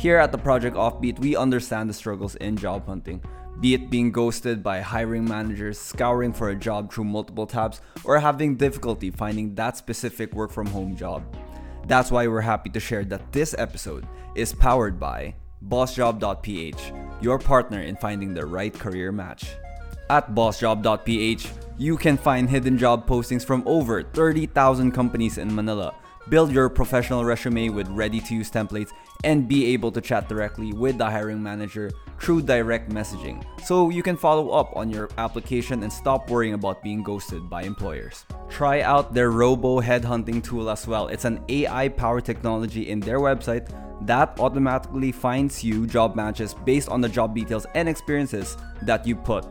Here at the Project Offbeat, we understand the struggles in job hunting. Be it being ghosted by hiring managers, scouring for a job through multiple tabs, or having difficulty finding that specific work from home job. That's why we're happy to share that this episode is powered by bossjob.ph, your partner in finding the right career match. At bossjob.ph, you can find hidden job postings from over 30,000 companies in Manila. Build your professional resume with ready to use templates and be able to chat directly with the hiring manager through direct messaging so you can follow up on your application and stop worrying about being ghosted by employers. Try out their Robo headhunting tool as well. It's an AI powered technology in their website that automatically finds you job matches based on the job details and experiences that you put.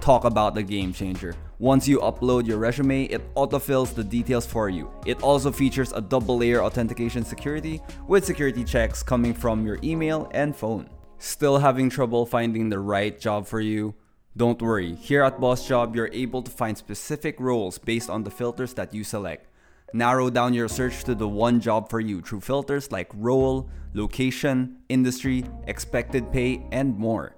Talk about the game changer. Once you upload your resume, it autofills the details for you. It also features a double layer authentication security with security checks coming from your email and phone. Still having trouble finding the right job for you? Don't worry, here at Boss Job, you're able to find specific roles based on the filters that you select. Narrow down your search to the one job for you through filters like role, location, industry, expected pay, and more.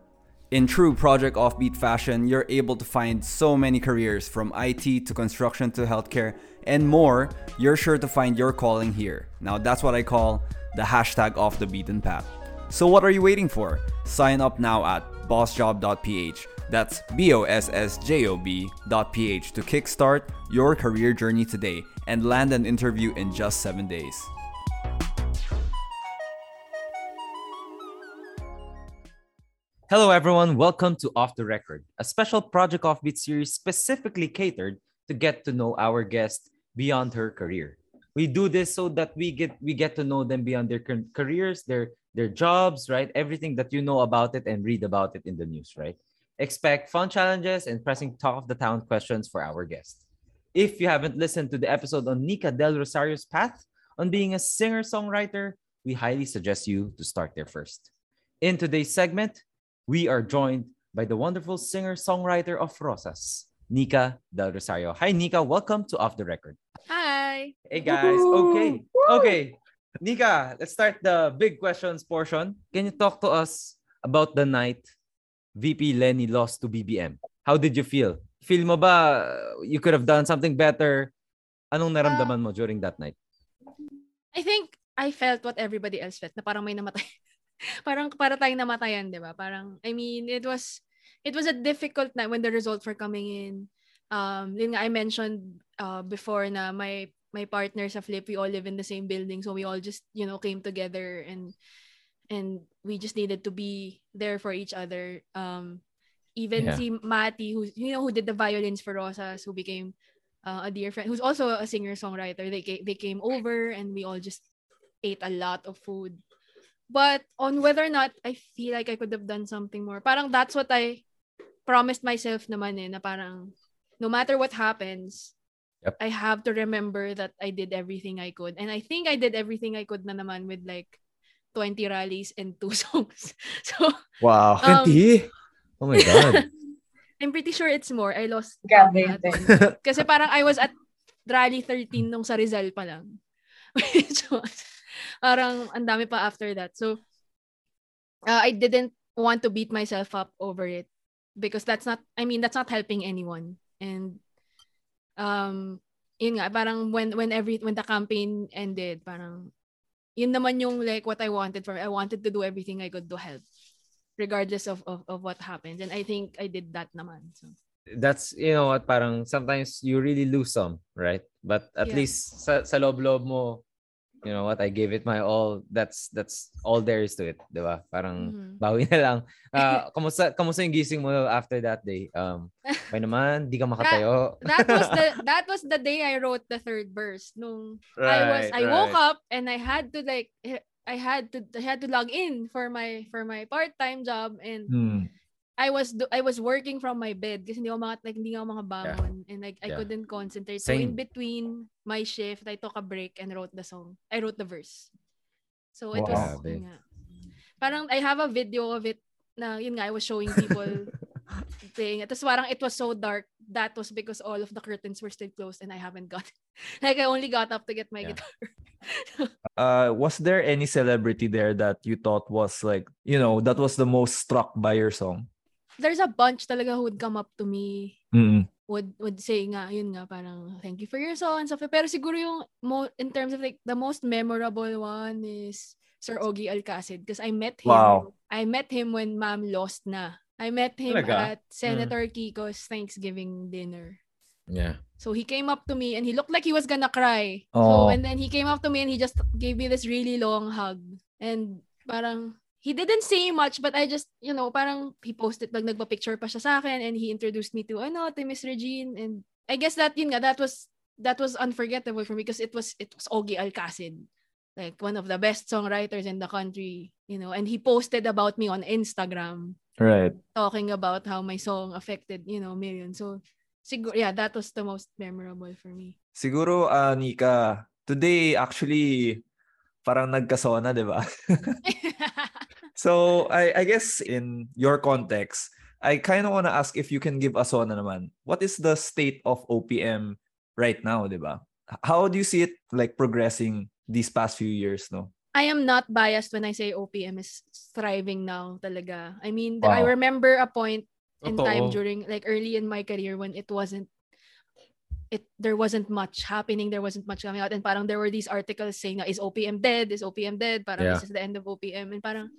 In true Project Offbeat fashion, you're able to find so many careers from IT to construction to healthcare and more. You're sure to find your calling here. Now, that's what I call the hashtag off the beaten path. So, what are you waiting for? Sign up now at bossjob.ph. That's B O S S J O B.ph to kickstart your career journey today and land an interview in just seven days. Hello, everyone. Welcome to Off the Record, a special Project Offbeat series specifically catered to get to know our guest beyond her career. We do this so that we get we get to know them beyond their careers, their their jobs, right? Everything that you know about it and read about it in the news, right? Expect fun challenges and pressing talk of the town questions for our guest. If you haven't listened to the episode on Nika Del Rosario's path on being a singer-songwriter, we highly suggest you to start there first. In today's segment, we are joined by the wonderful singer-songwriter of Rosas, Nika Del Rosario. Hi, Nika. Welcome to Off the Record. Hi. Hey, guys. Okay. Okay. Nika, let's start the big questions portion. Can you talk to us about the night VP Lenny lost to BBM? How did you feel? Feel mo ba uh, you could have done something better? Anong naramdaman mo during that night? I think I felt what everybody else felt, na parang may namatay parang para tayong namatayan, 'di ba? Parang I mean, it was it was a difficult night when the results were coming in. Um, yun nga I mentioned uh, before na my my partner sa Flip, we all live in the same building, so we all just, you know, came together and and we just needed to be there for each other. Um, even yeah. si Mati, who you know who did the violins for Rosas, who became uh, a dear friend, who's also a singer songwriter. They came, they came over and we all just ate a lot of food. But on whether or not I feel like I could have done something more, parang that's what I promised myself naman eh, na parang no matter what happens, yep. I have to remember that I did everything I could. And I think I did everything I could na naman with like 20 rallies and two songs. So Wow. Um, 20? Oh my god. I'm pretty sure it's more. I lost count Kasi parang I was at rally 13 nung sa Rizal pa lang. Which was parang ang dami pa after that. So, uh, I didn't want to beat myself up over it because that's not, I mean, that's not helping anyone. And, um, yun nga, parang when, when every, when the campaign ended, parang, yun naman yung like what I wanted for I wanted to do everything I could to help regardless of, of, of what happens. And I think I did that naman. So that's you know what parang sometimes you really lose some right but at yeah. least sa, sa loob-loob mo you know what I gave it my all that's that's all there is to it di ba parang mm-hmm. bawi na lang uh, kamusta kamusta yung gising mo after that day um may naman di ka makatayo that, that was the that was the day I wrote the third verse nung right, I was I right. woke up and I had to like I had to I had to log in for my for my part-time job and hmm. I was I was working from my bed kasi hindi ako mga like hindi ako mga bangon yeah. and like I yeah. couldn't concentrate. Same. So in between my shift, I took a break and wrote the song. I wrote the verse. So it wow. was nga. Parang I have a video of it na yun nga I was showing people playing it. Tapos parang it was so dark. That was because all of the curtains were still closed and I haven't got like I only got up to get my yeah. guitar. Uh, was there any celebrity there that you thought was like, you know, that was the most struck by your song? There's a bunch talaga who would come up to me Mm-mm. would would say nga yun nga parang thank you for your song and stuff pero siguro yung mo, in terms of like the most memorable one is Sir Ogie Alcacid because I met him Wow. I met him when mom lost na I met him Talaga? at Senator Kiko's Thanksgiving dinner Yeah. so he came up to me and he looked like he was gonna cry Oh. so and then he came up to me and he just gave me this really long hug and parang he didn't say much but I just you know parang he posted like nagpa-picture pa siya sa akin and he introduced me to ano to Miss Regine and I guess that yun nga that was that was unforgettable for me because it was it was Ogie Alcacid like one of the best songwriters in the country you know and he posted about me on Instagram Right. talking about how my song affected you know millions so siguro yeah that was the most memorable for me Siguro, ah, Nika, today actually parang nagkasona, di ba? So, I, I guess in your context, I kind of want to ask if you can give us one naman. What is the state of OPM right now, di ba? How do you see it like progressing these past few years, no? I am not biased when I say OPM is thriving now talaga. I mean, I remember a point in time during like early in my career when it wasn't it there wasn't much happening, there wasn't much coming out and parang there were these articles saying na is OPM dead, is OPM dead, parang Yeah. this is the end of OPM and parang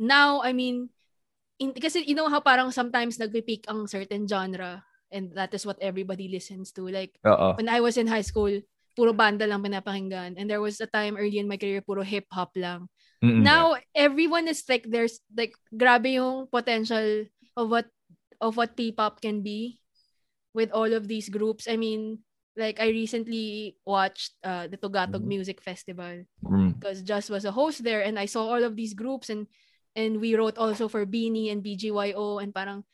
now I mean in, kasi you know how parang sometimes nagpe-peak ang certain genre and that is what everybody listens to like Oo. when I was in high school, puro banda lang pinapakinggan. And there was a time early in my career, puro hip-hop lang. Mm-mm. Now, everyone is like, there's like, grabe yung potential of what, of what P-pop can be with all of these groups. I mean, like, I recently watched uh, the Tugatog Mhm. Music Festival Mm. because Just was a host there and I saw all of these groups and and we wrote also for Beanie and BGYO and parang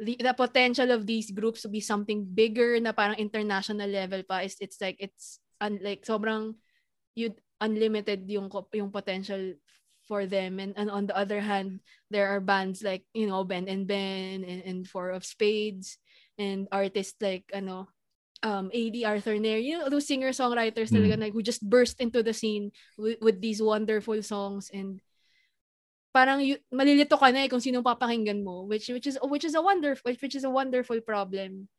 the, the potential of these groups to be something bigger na parang international level pa is it's like it's un, like sobrang you unlimited yung yung potential for them. And, and on the other hand there are bands like you know Ben and Ben and, and Four of Spades and artists like ano um AD Arthur Nair you know those singer songwriters talaga like who just burst into the scene with, with these wonderful songs. And parang you, malilito ka na eh kung sino papakinggan mo which which is which is a wonderful which is a wonderful problem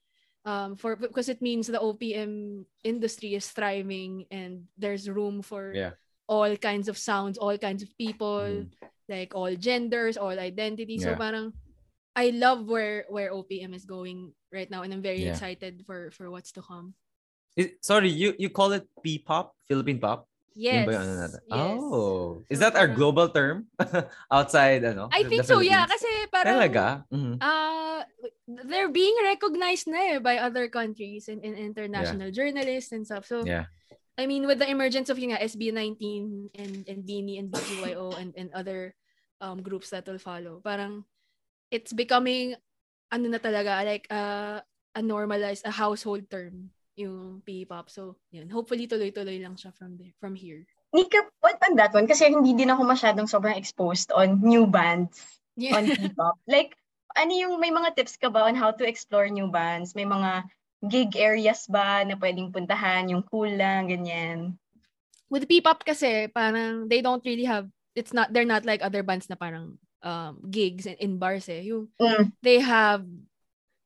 um for because it means the OPM industry is thriving and there's room for Yeah. all kinds of sounds all kinds of people Mhm. like all genders all identities so Yeah. parang I love where where OPM is going right now and I'm very Yeah. excited for for what's to come Is- sorry, you you call it P-pop, Philippine pop? Yes Yun ba yung ano natin? yes. Oh, is that our global term outside ano? I think so yeah kasi parang Talaga? Mhm. uh they're being recognized na eh by other countries and, and international journalists and stuff. So Yeah. I mean with the emergence of yung nga, SB19 and and Beanie and BGYO and and other um groups that will follow. Parang it's becoming ano na talaga like uh, a normalized a household term yung P-pop. So yun, hopefully tuloy-tuloy lang siya from there from here. Nika, what on that one? Kasi hindi din ako masyadong sobrang exposed on new bands Yeah. on K-pop. like, ano yung, may mga tips ka ba on how to explore new bands? May mga gig areas ba na pwedeng puntahan, yung cool lang, ganyan? with P-pop kasi parang they don't really have it's not they're not like other bands na parang um gigs in, in bars eh. Yung Mm. they have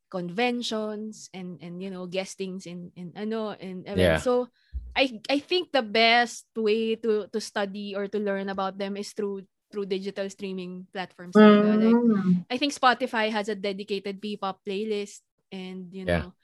conventions and and you know guestings in in ano Yeah. events. So I I think the best way to to study or to learn about them is through through digital streaming platforms. talaga. Like Mm. I think Spotify has a dedicated P-pop playlist and you Yeah. know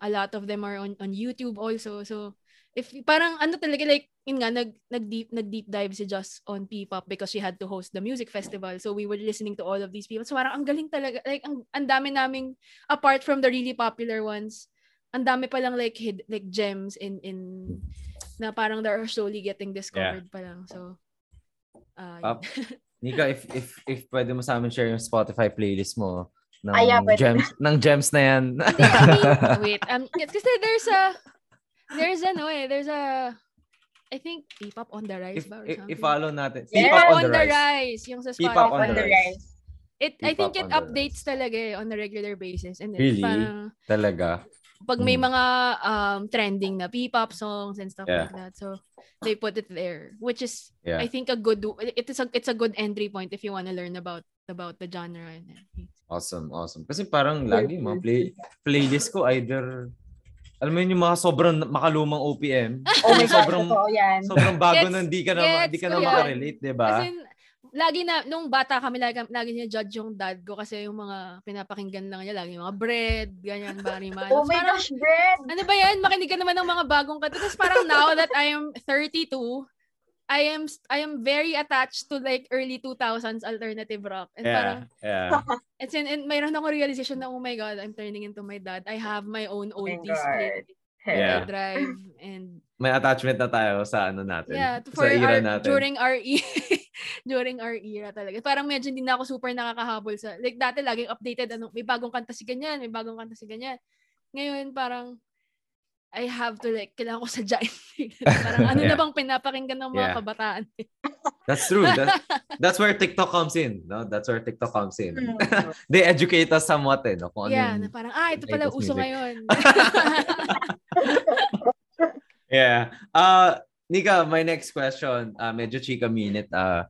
a lot of them are on on YouTube also. So if parang ano talaga like yun nga nag nag deep nag deep dive si Just on P-pop because she had to host the music festival. So we were listening to all of these people. So parang ang galing talaga like ang ang dami naming apart from the really popular ones, ang dami pa lang like hid, like gems in in na parang they are slowly getting discovered pa lang. So uh, Pop. Nika, if if if pwede mo sa amin share yung Spotify playlist mo ng Ah, yeah, gems ng gems na yan. Wait. Um, yes, kasi there's a, there's ano eh, there's a, I think P-pop on the rise if, ba or if, something? i-follow natin. Yeah. P-pop on, on the rise. Yung sa P-pop Spotify. on On the rise. rise. It, I think P-pop it updates talaga eh, on a regular basis. And then Really? parang, Talaga. Pag may Mm. mga um, trending na P-pop songs and stuff Yeah. like that. So they put it there, which is Yeah. I think a good it is a it's a good entry point if you want to learn about about the genre and everything. Awesome, awesome. Kasi parang lagi mga play, playlist ko either alam mo yun yung mga sobrang makalumang OPM. Oh my God, sobrang totoo yan. sobrang bago Gets- na hindi ka na hindi ka na makarelate, 'di ba? As in, lagi na, nung bata kami, lagi, lagi niya judge yung dad ko kasi yung mga pinapakinggan lang niya, lagi yung mga bread, ganyan, Barry Manilow. Oh my Parang, gosh, Brad! ano ba yan? Makinig ka naman ng mga bagong kanta. Tapos parang now that I am 32, I am I am very attached to like early 2000s alternative rock. And parang, yeah. it's in, and mayroon ako realization na, oh my God, I'm turning into my dad. I have my own Oh my oldies God. playlist. Yeah. I drive and May attachment na tayo sa ano natin. Yeah, sa for era our, natin. during our e- during our era talaga. Parang medyo hindi na ako super nakakahabol sa like dati laging updated ano, may bagong kanta si ganyan, may bagong kanta si ganyan. Ngayon parang I have to like kailangan ko sa giant. parang ano Yeah. na bang pinapakinggan ng mga Yeah. kabataan? That's true. That, that's where TikTok comes in, no? That's where TikTok comes in. Mm. They educate us somewhat eh, no? Kung ano yeah, na parang ah ito pala uso music. ngayon. Yeah. Uh Nika, my next question, uh, medyo chika minute. Uh,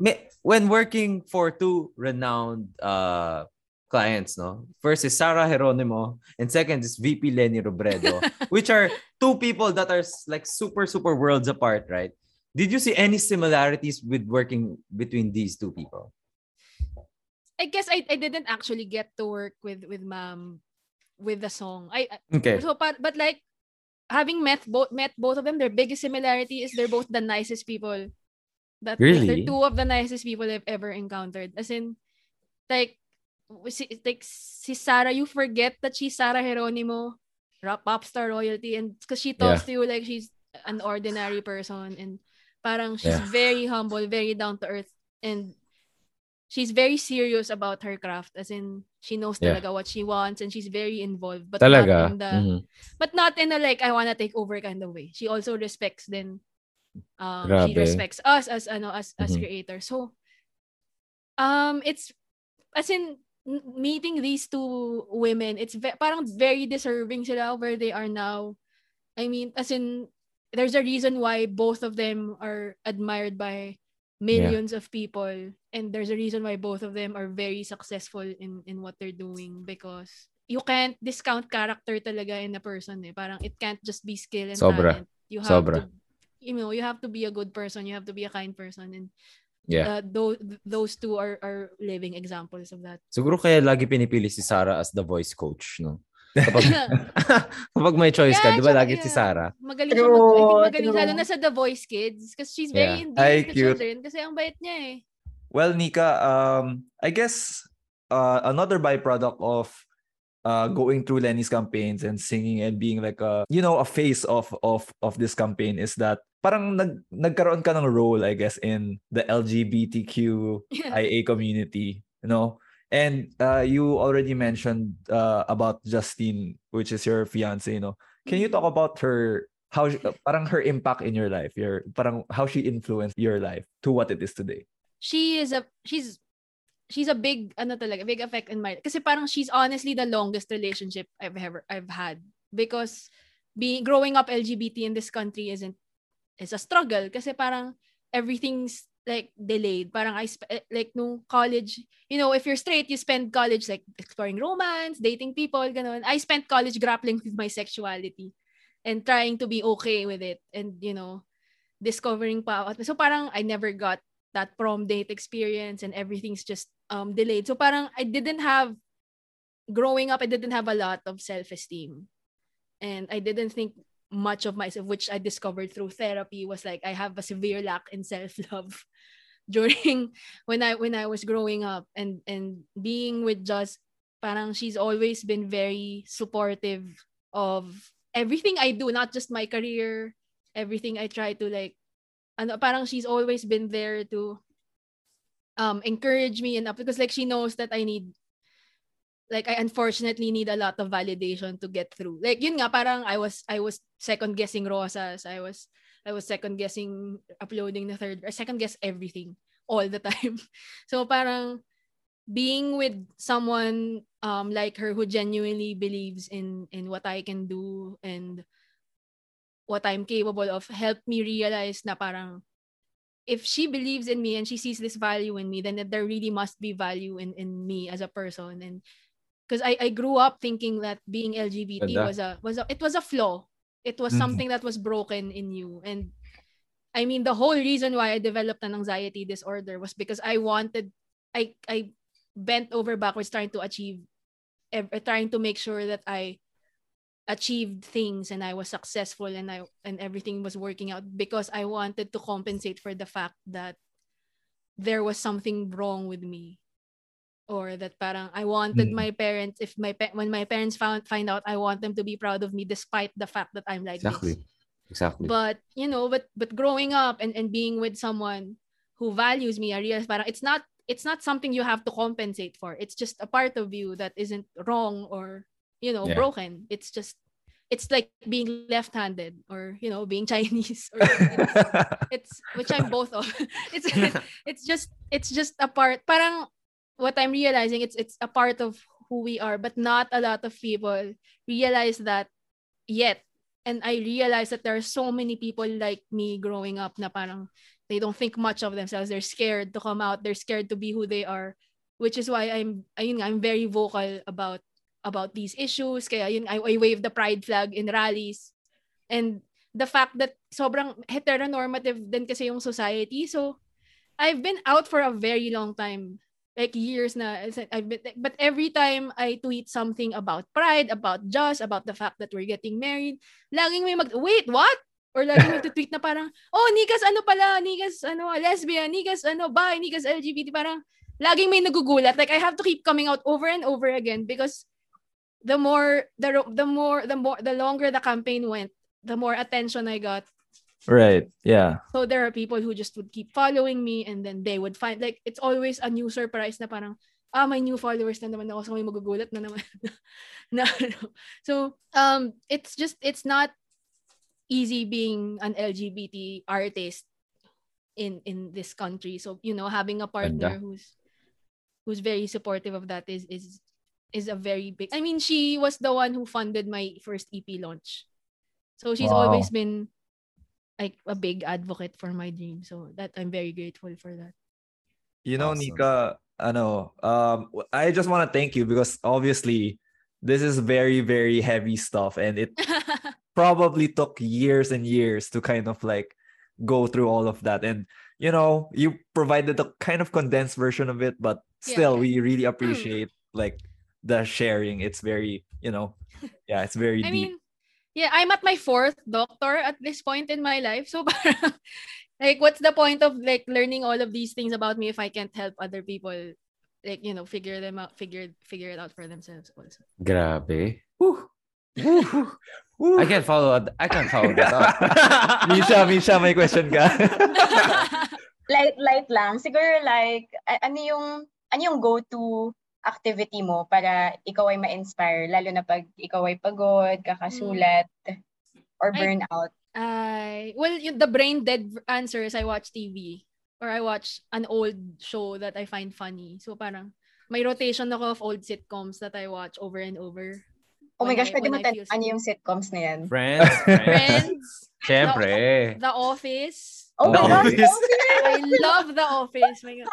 may, when working for two renowned uh, clients, no? First is Sarah Geronimo, and second is VP Lenny Robredo, which are two people that are like super, super worlds apart, right? Did you see any similarities with working between these two people? I guess I I didn't actually get to work with with mom with the song. I Okay. So, but, but like, having met both met both of them, their biggest similarity is they're both the nicest people. That Really? they're two of the nicest people I've ever encountered. As in, like, si, like si Sarah, you forget that she's Sarah Geronimo, rap pop star royalty, and because she talks to you like she's an ordinary person, and parang she's Yeah. very humble, very down to earth, and she's very serious about her craft. As in, she knows Yeah. talaga what she wants, and she's very involved. But Talaga? not in the Mhm. but not in a like I wanna take over kind of way. She also respects then um she respects us as ano as as Mhm. creators. So um it's as in meeting these two women, it's ve- parang very deserving sila where they are now. I mean, as in there's a reason why both of them are admired by millions of people and there's a reason why both of them are very successful in in what they're doing because you can't discount character talaga in a person eh. Parang it can't just be skill and Sobra. talent. You have Sobra. to you know, you have to be a good person, you have to be a kind person and Yeah. uh, those those two are are living examples of that. Siguro kaya lagi pinipili si Sarah as the voice coach, no? Kapag, kapag may choice ka, Yeah, di ba tsaka lagi si yeah. Sarah? Magaling siya mag, I think magaling true. lalo na sa The Voice Kids because she's very endearing Ay, to cute. children kasi ang bait niya eh. Well, Nika, um, I guess uh, another byproduct of uh, going through Lenny's campaigns and singing and being like a you know a face of of of this campaign is that parang nag nagkaroon ka ng role I guess in the LGBTQIA community, you know. And uh, you already mentioned uh, about Justine, which is your fiance, you know. Can you talk about her how parang her impact in your life, your parang how she influenced your life to what it is today? she is a she's she's a big ano talaga big effect in my kasi parang she's honestly the longest relationship I've ever I've had because being growing up LGBT in this country isn't is a struggle kasi parang everything's like delayed parang I sp- eh, like nung college you know if you're straight you spend college like exploring romance dating people ganun I spent college grappling with my sexuality and trying to be okay with it and you know discovering pa so parang I never got that prom date experience and everything's just um delayed. So parang I didn't have growing up I didn't have a lot of self-esteem. And I didn't think much of myself which I discovered through therapy was like I have a severe lack in self-love during when I when I was growing up. And and being with just parang she's always been very supportive of everything I do not just my career everything I try to like ano parang she's always been there to um encourage me and up because like she knows that I need like I unfortunately need a lot of validation to get through. Like yun nga parang I was I was second guessing Rosas. I was I was second guessing uploading the third or second guess everything all the time. So parang being with someone um like her who genuinely believes in in what I can do and what I'm capable of helped me realize na parang if she believes in me and she sees this value in me then there really must be value in in me as a person and because I I grew up thinking that being LGBT Ganda. was a was a it was a flaw it was Mhm. something that was broken in you and I mean the whole reason why I developed an anxiety disorder was because I wanted I I bent over backwards trying to achieve trying to make sure that I achieved things and I was successful and I and everything was working out because I wanted to compensate for the fact that there was something wrong with me or that parang I wanted Mm. my parents if my pa- when my parents found find out I want them to be proud of me despite the fact that I'm like Exactly. this Exactly. but you know but but growing up and and being with someone who values me I realized parang it's not it's not something you have to compensate for it's just a part of you that isn't wrong or you know Yeah. broken it's just it's like being left-handed or you know being Chinese or it's, it's which I'm both of it's it's just it's just a part parang what I'm realizing it's it's a part of who we are but not a lot of people realize that yet. And I realize that there are so many people like me growing up na parang they don't think much of themselves. They're scared to come out. They're scared to be who they are which is why I'm ayun I'm very vocal about about these issues. Kaya yun I, I wave the pride flag in rallies. And the fact that sobrang heteronormative din kasi yung society. So I've been out for a very long time like years na I've been but every time I tweet something about pride about just about the fact that we're getting married laging may mag wait what? Or laging mag-tweet na parang oh nigas ano pala nigas ano lesbian nigas ano bi nigas LGBT parang laging may nagugulat. Like I have to keep coming out over and over again because the more the the more the more the longer the campaign went the more attention I got right. Yeah. So there are people who just would keep following me and then they would find like it's always a new surprise na parang ah my new followers na naman ako so may magugulat na naman na ano. So um it's just it's not easy being an LGBT artist in in this country. So you know having a partner Ganda. who's who's very supportive of that is is is a very big I mean she was the one who funded my first EP launch. So she's Wow. always been like a big advocate for my dream. So that I'm very grateful for that. You know, Awesome. Nika, know. um, I just want to thank you because obviously this is very, very heavy stuff, and it probably took years and years to kind of like go through all of that. And you know, you provided a kind of condensed version of it, but Yeah. still, we really appreciate like the sharing. It's very, you know, yeah, it's very I deep. mean, yeah, I'm at my fourth doctor at this point in my life. So parang, like what's the point of like learning all of these things about me if I can't help other people like, you know, figure them out, figure figure it out for themselves also. Grabe. Woo. Woo. Woo. I can't follow. I can't follow that up. Misha, Misha, may question ka? light light lang. Siguro like a- ano yung ano yung go-to activity mo para ikaw ay ma-inspire lalo na pag ikaw ay pagod, kakasulat or Ay- burnout. I well, yung, the brain dead answer is I watch TV or I watch an old show that I find funny. So parang may rotation ako of old sitcoms that I watch over and over. Oh my gosh, I- pwede mo I tan- ano yung sitcoms na yan? Friends. Friends. Friends, Siyempre. The Office. Oh The my gosh, Office. I love The Office. My God.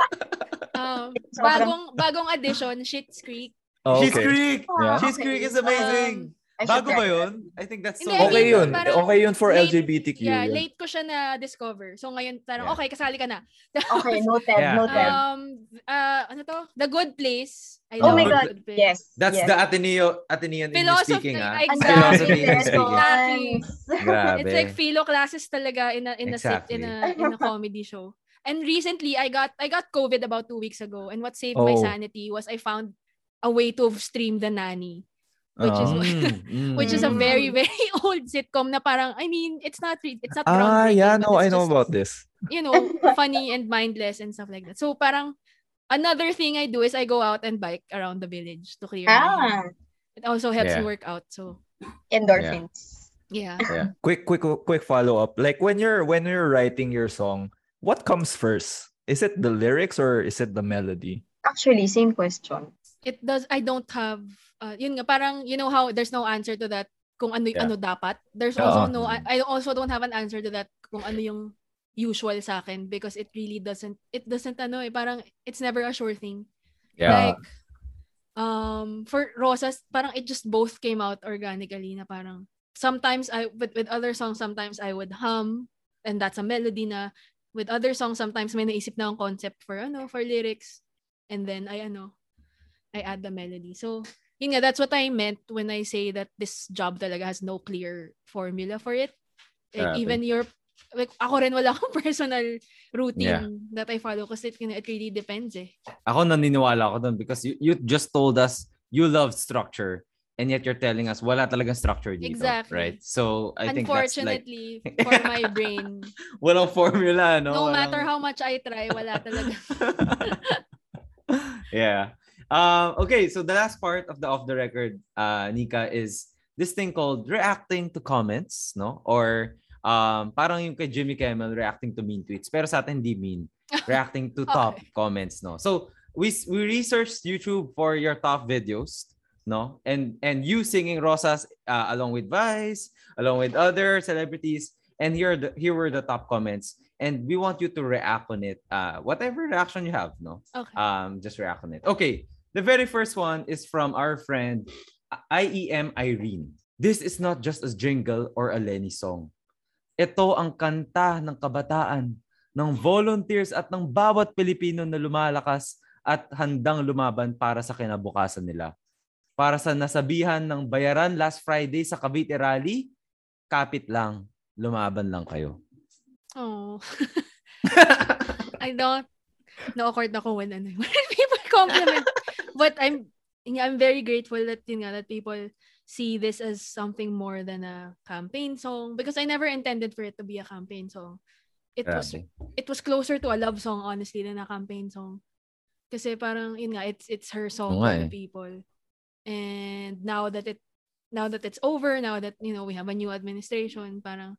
Um, bagong bagong addition, Schitt's Creek. Oh, okay. Creek. Yeah. Cheese Creek is amazing. I should Bago ba yun? I think that's so Hindi, Okay mean, yun. parang Okay yun for late- LGBTQ. Yeah, yun. late ko siya na discover. So ngayon parang Yeah. okay, kasali ka na. Okay, noted, Yeah. noted. um uh ano to? The Good Place. I oh my The God, Good Place. yes. That's yes. the Ateneo, Atenean English Philosophy, speaking, ah. Exactly. Philosophy English speaking. Grabe. It's like philo classes talaga in a in a sit, in a in a comedy show. And recently I got I got COVID about two weeks ago and what saved my Oh. sanity was I found a way to stream The Nanny. Which is. Mm, which is a Mm. very very old sitcom na parang I mean it's not it's not Ah, yeah, no, I know just, about this. you know funny and mindless and stuff like that so parang another thing I do is I go out and bike around the village to clear my Ah, head. it also helps Yeah. me work out so endorphins. yeah Quick, quick, quick follow up. Like when you're when you're writing your song, what comes first? Is it the lyrics or is it the melody? Actually, same question. it does I don't have uh, yun nga parang you know how there's no answer to that kung ano Yeah. ano dapat. There's also Oo. no I, I also don't have an answer to that kung ano yung usual sa akin because it really doesn't it doesn't ano eh parang it's never a sure thing. Yeah. Like um for Rosas parang it just both came out organically na parang sometimes I with with other songs sometimes I would hum and that's a melody na with other songs sometimes may naisip na akong concept for ano for lyrics and then I ano I add the melody. So yun nga that's what I meant when I say that this job talaga has no clear formula for it. Like Grabe. even your like ako rin wala akong personal routine Yeah. that I follow kasi it, you know, it really depends eh. Ako naniniwala ako doon because you, you just told us you love structure and yet you're telling us wala talagang structure dito. Exactly. Right? So I think that's like Unfortunately, for my brain, walang formula, no? no Walang- matter how much I try, wala talaga. yeah. Um, okay, so the last part of the off the record, uh, Nika, is this thing called reacting to comments, no? Or um, parang yung kay Jimmy Kimmel reacting to mean tweets. Pero sa atin, hindi mean. Reacting to top Okay. comments, no? So we we researched YouTube for your top videos, no? And and you singing Rosas uh, along with Vice, along with other celebrities, and here the, here were the top comments. And we want you to react on it. Uh, whatever reaction you have, no? Okay. um just react on it. Okay, the very first one is from our friend IEM Irene. This is not just a jingle or a Lenny song. Ito ang kanta ng kabataan, ng volunteers at ng bawat Pilipino na lumalakas at handang lumaban para sa kinabukasan nila. Para sa nasabihan ng bayaran last Friday sa Cavite Rally, kapit lang, lumaban lang kayo. Oh. I don't na-awkward ako when ano, when people compliment. But I'm I'm very grateful that yun nga, that people see this as something more than a campaign song because I never intended for it to be a campaign song. It was it was closer to a love song honestly than a campaign song. Kasi parang yun nga it's it's her song for the eh. people. And now that it now that it's over, now that you know we have a new administration, parang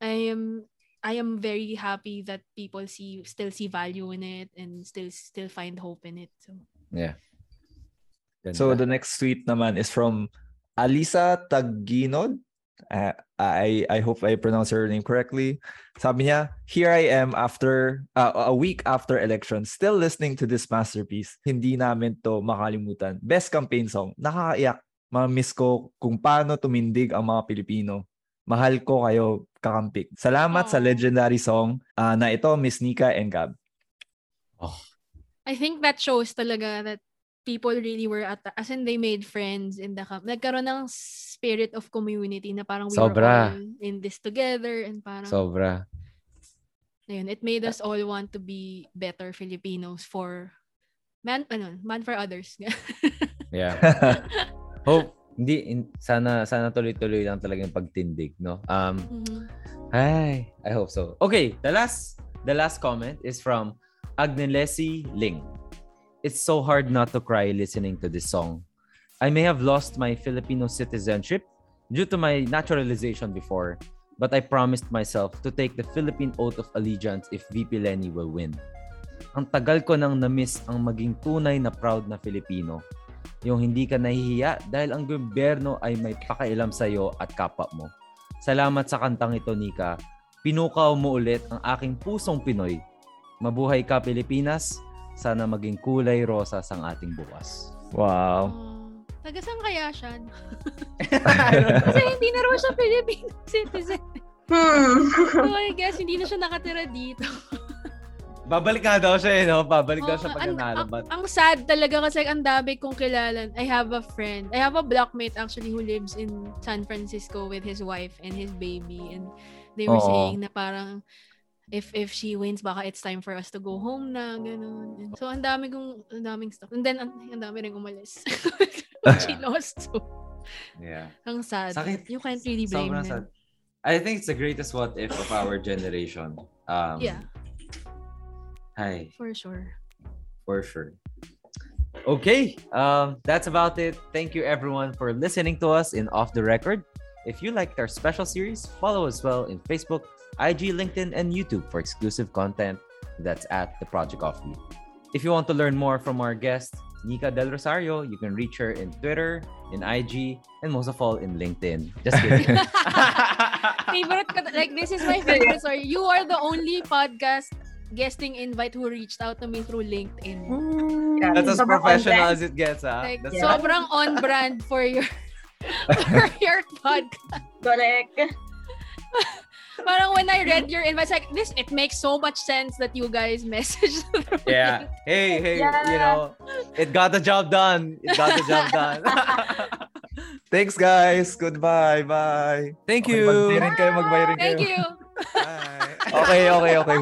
I am I am very happy that people see still see value in it and still still find hope in it. So Yeah. So the next tweet naman is from Alisa Taginod. Uh, I I hope I pronounce her name correctly. Sabi niya, here I am after uh, a week after election, still listening to this masterpiece. Hindi namin to makalimutan. Best campaign song. Nakakaiyak. Ma-miss ko kung paano tumindig ang mga Pilipino. Mahal ko kayo, kakampik. Salamat sa Aw. legendary song ah, na ito, Miss Nika and Gab. I think that shows talaga that people really were at as in they made friends in the camp. Nagkaroon ng spirit of community na parang we Sobra. were all in this together and parang Sobra. ayun, it made us all want to be better Filipinos for man ano, man for others. Yeah. Hope hindi in- sana sana tuloy-tuloy lang talaga yung pagtindig, no? Um Mhm. Ay, I hope so. Okay, the last the last comment is from Agnelesi Ling. It's so hard not to cry listening to this song. I may have lost my Filipino citizenship due to my naturalization before, but I promised myself to take the Philippine oath of allegiance if VP Lenny will win. Ang tagal ko nang na-miss ang maging tunay na proud na Filipino. Yung hindi ka nahihiya dahil ang gobyerno ay may pakialam sa iyo at kapwa mo. Salamat sa kantang ito, Nika. Pinukaw mo ulit ang aking pusong Pinoy. Mabuhay ka, Pilipinas. Sana maging kulay rosas ang ating bukas. Wow. Oh, taga saan kaya siya? Kasi hindi na raw siya Filipino citizen. Hmm. So I guess hindi na siya nakatira dito. Babalik nga daw siya, eh, no? Babalik daw Oo, siya pag ang- nanalo. ang, But, ang sad talaga kasi ang dami kong kilala. I have a friend. I have a blockmate actually who lives in San Francisco with his wife and his baby. And they were Oo. saying na parang if if she wins, baka it's time for us to go home na, ganun. And so, ang dami kong, ang daming stuff. And then, ang, ang dami rin umalis. she lost. So, yeah. ang sad. Sakit. You can't really blame Sobrang them. sad. I think it's the greatest what if of our generation. Um, Yeah, Hi. for sure. for sure. Okay, um, that's about it. Thank you everyone for listening to us in Off the Record. If you liked our special series, follow us well in Facebook, IG, LinkedIn, and YouTube for exclusive content. That's at the Project Offbeat. If you want to learn more from our guest, Nika Del Rosario. You can reach her in Twitter, in IG, and most of all in LinkedIn. Just kidding. favorite like, this is my favorite story. You are the only podcast guesting invite who reached out to me through LinkedIn. Grabe, That's as sobrang professional as it gets, ah. Like, That's Yeah. sobrang on brand for your for your podcast. Correct. Parang when I read your invite, like, this, it makes so much sense that you guys messaged through Yeah. Hey, hey, you Yeah. know, it got the job done. It got the job done. Thanks, guys. Goodbye. Bye. Thank Okay, you. Mag-bye rin kayo, mag-bye rin kayo. Thank you. Bye. Okay, okay, okay.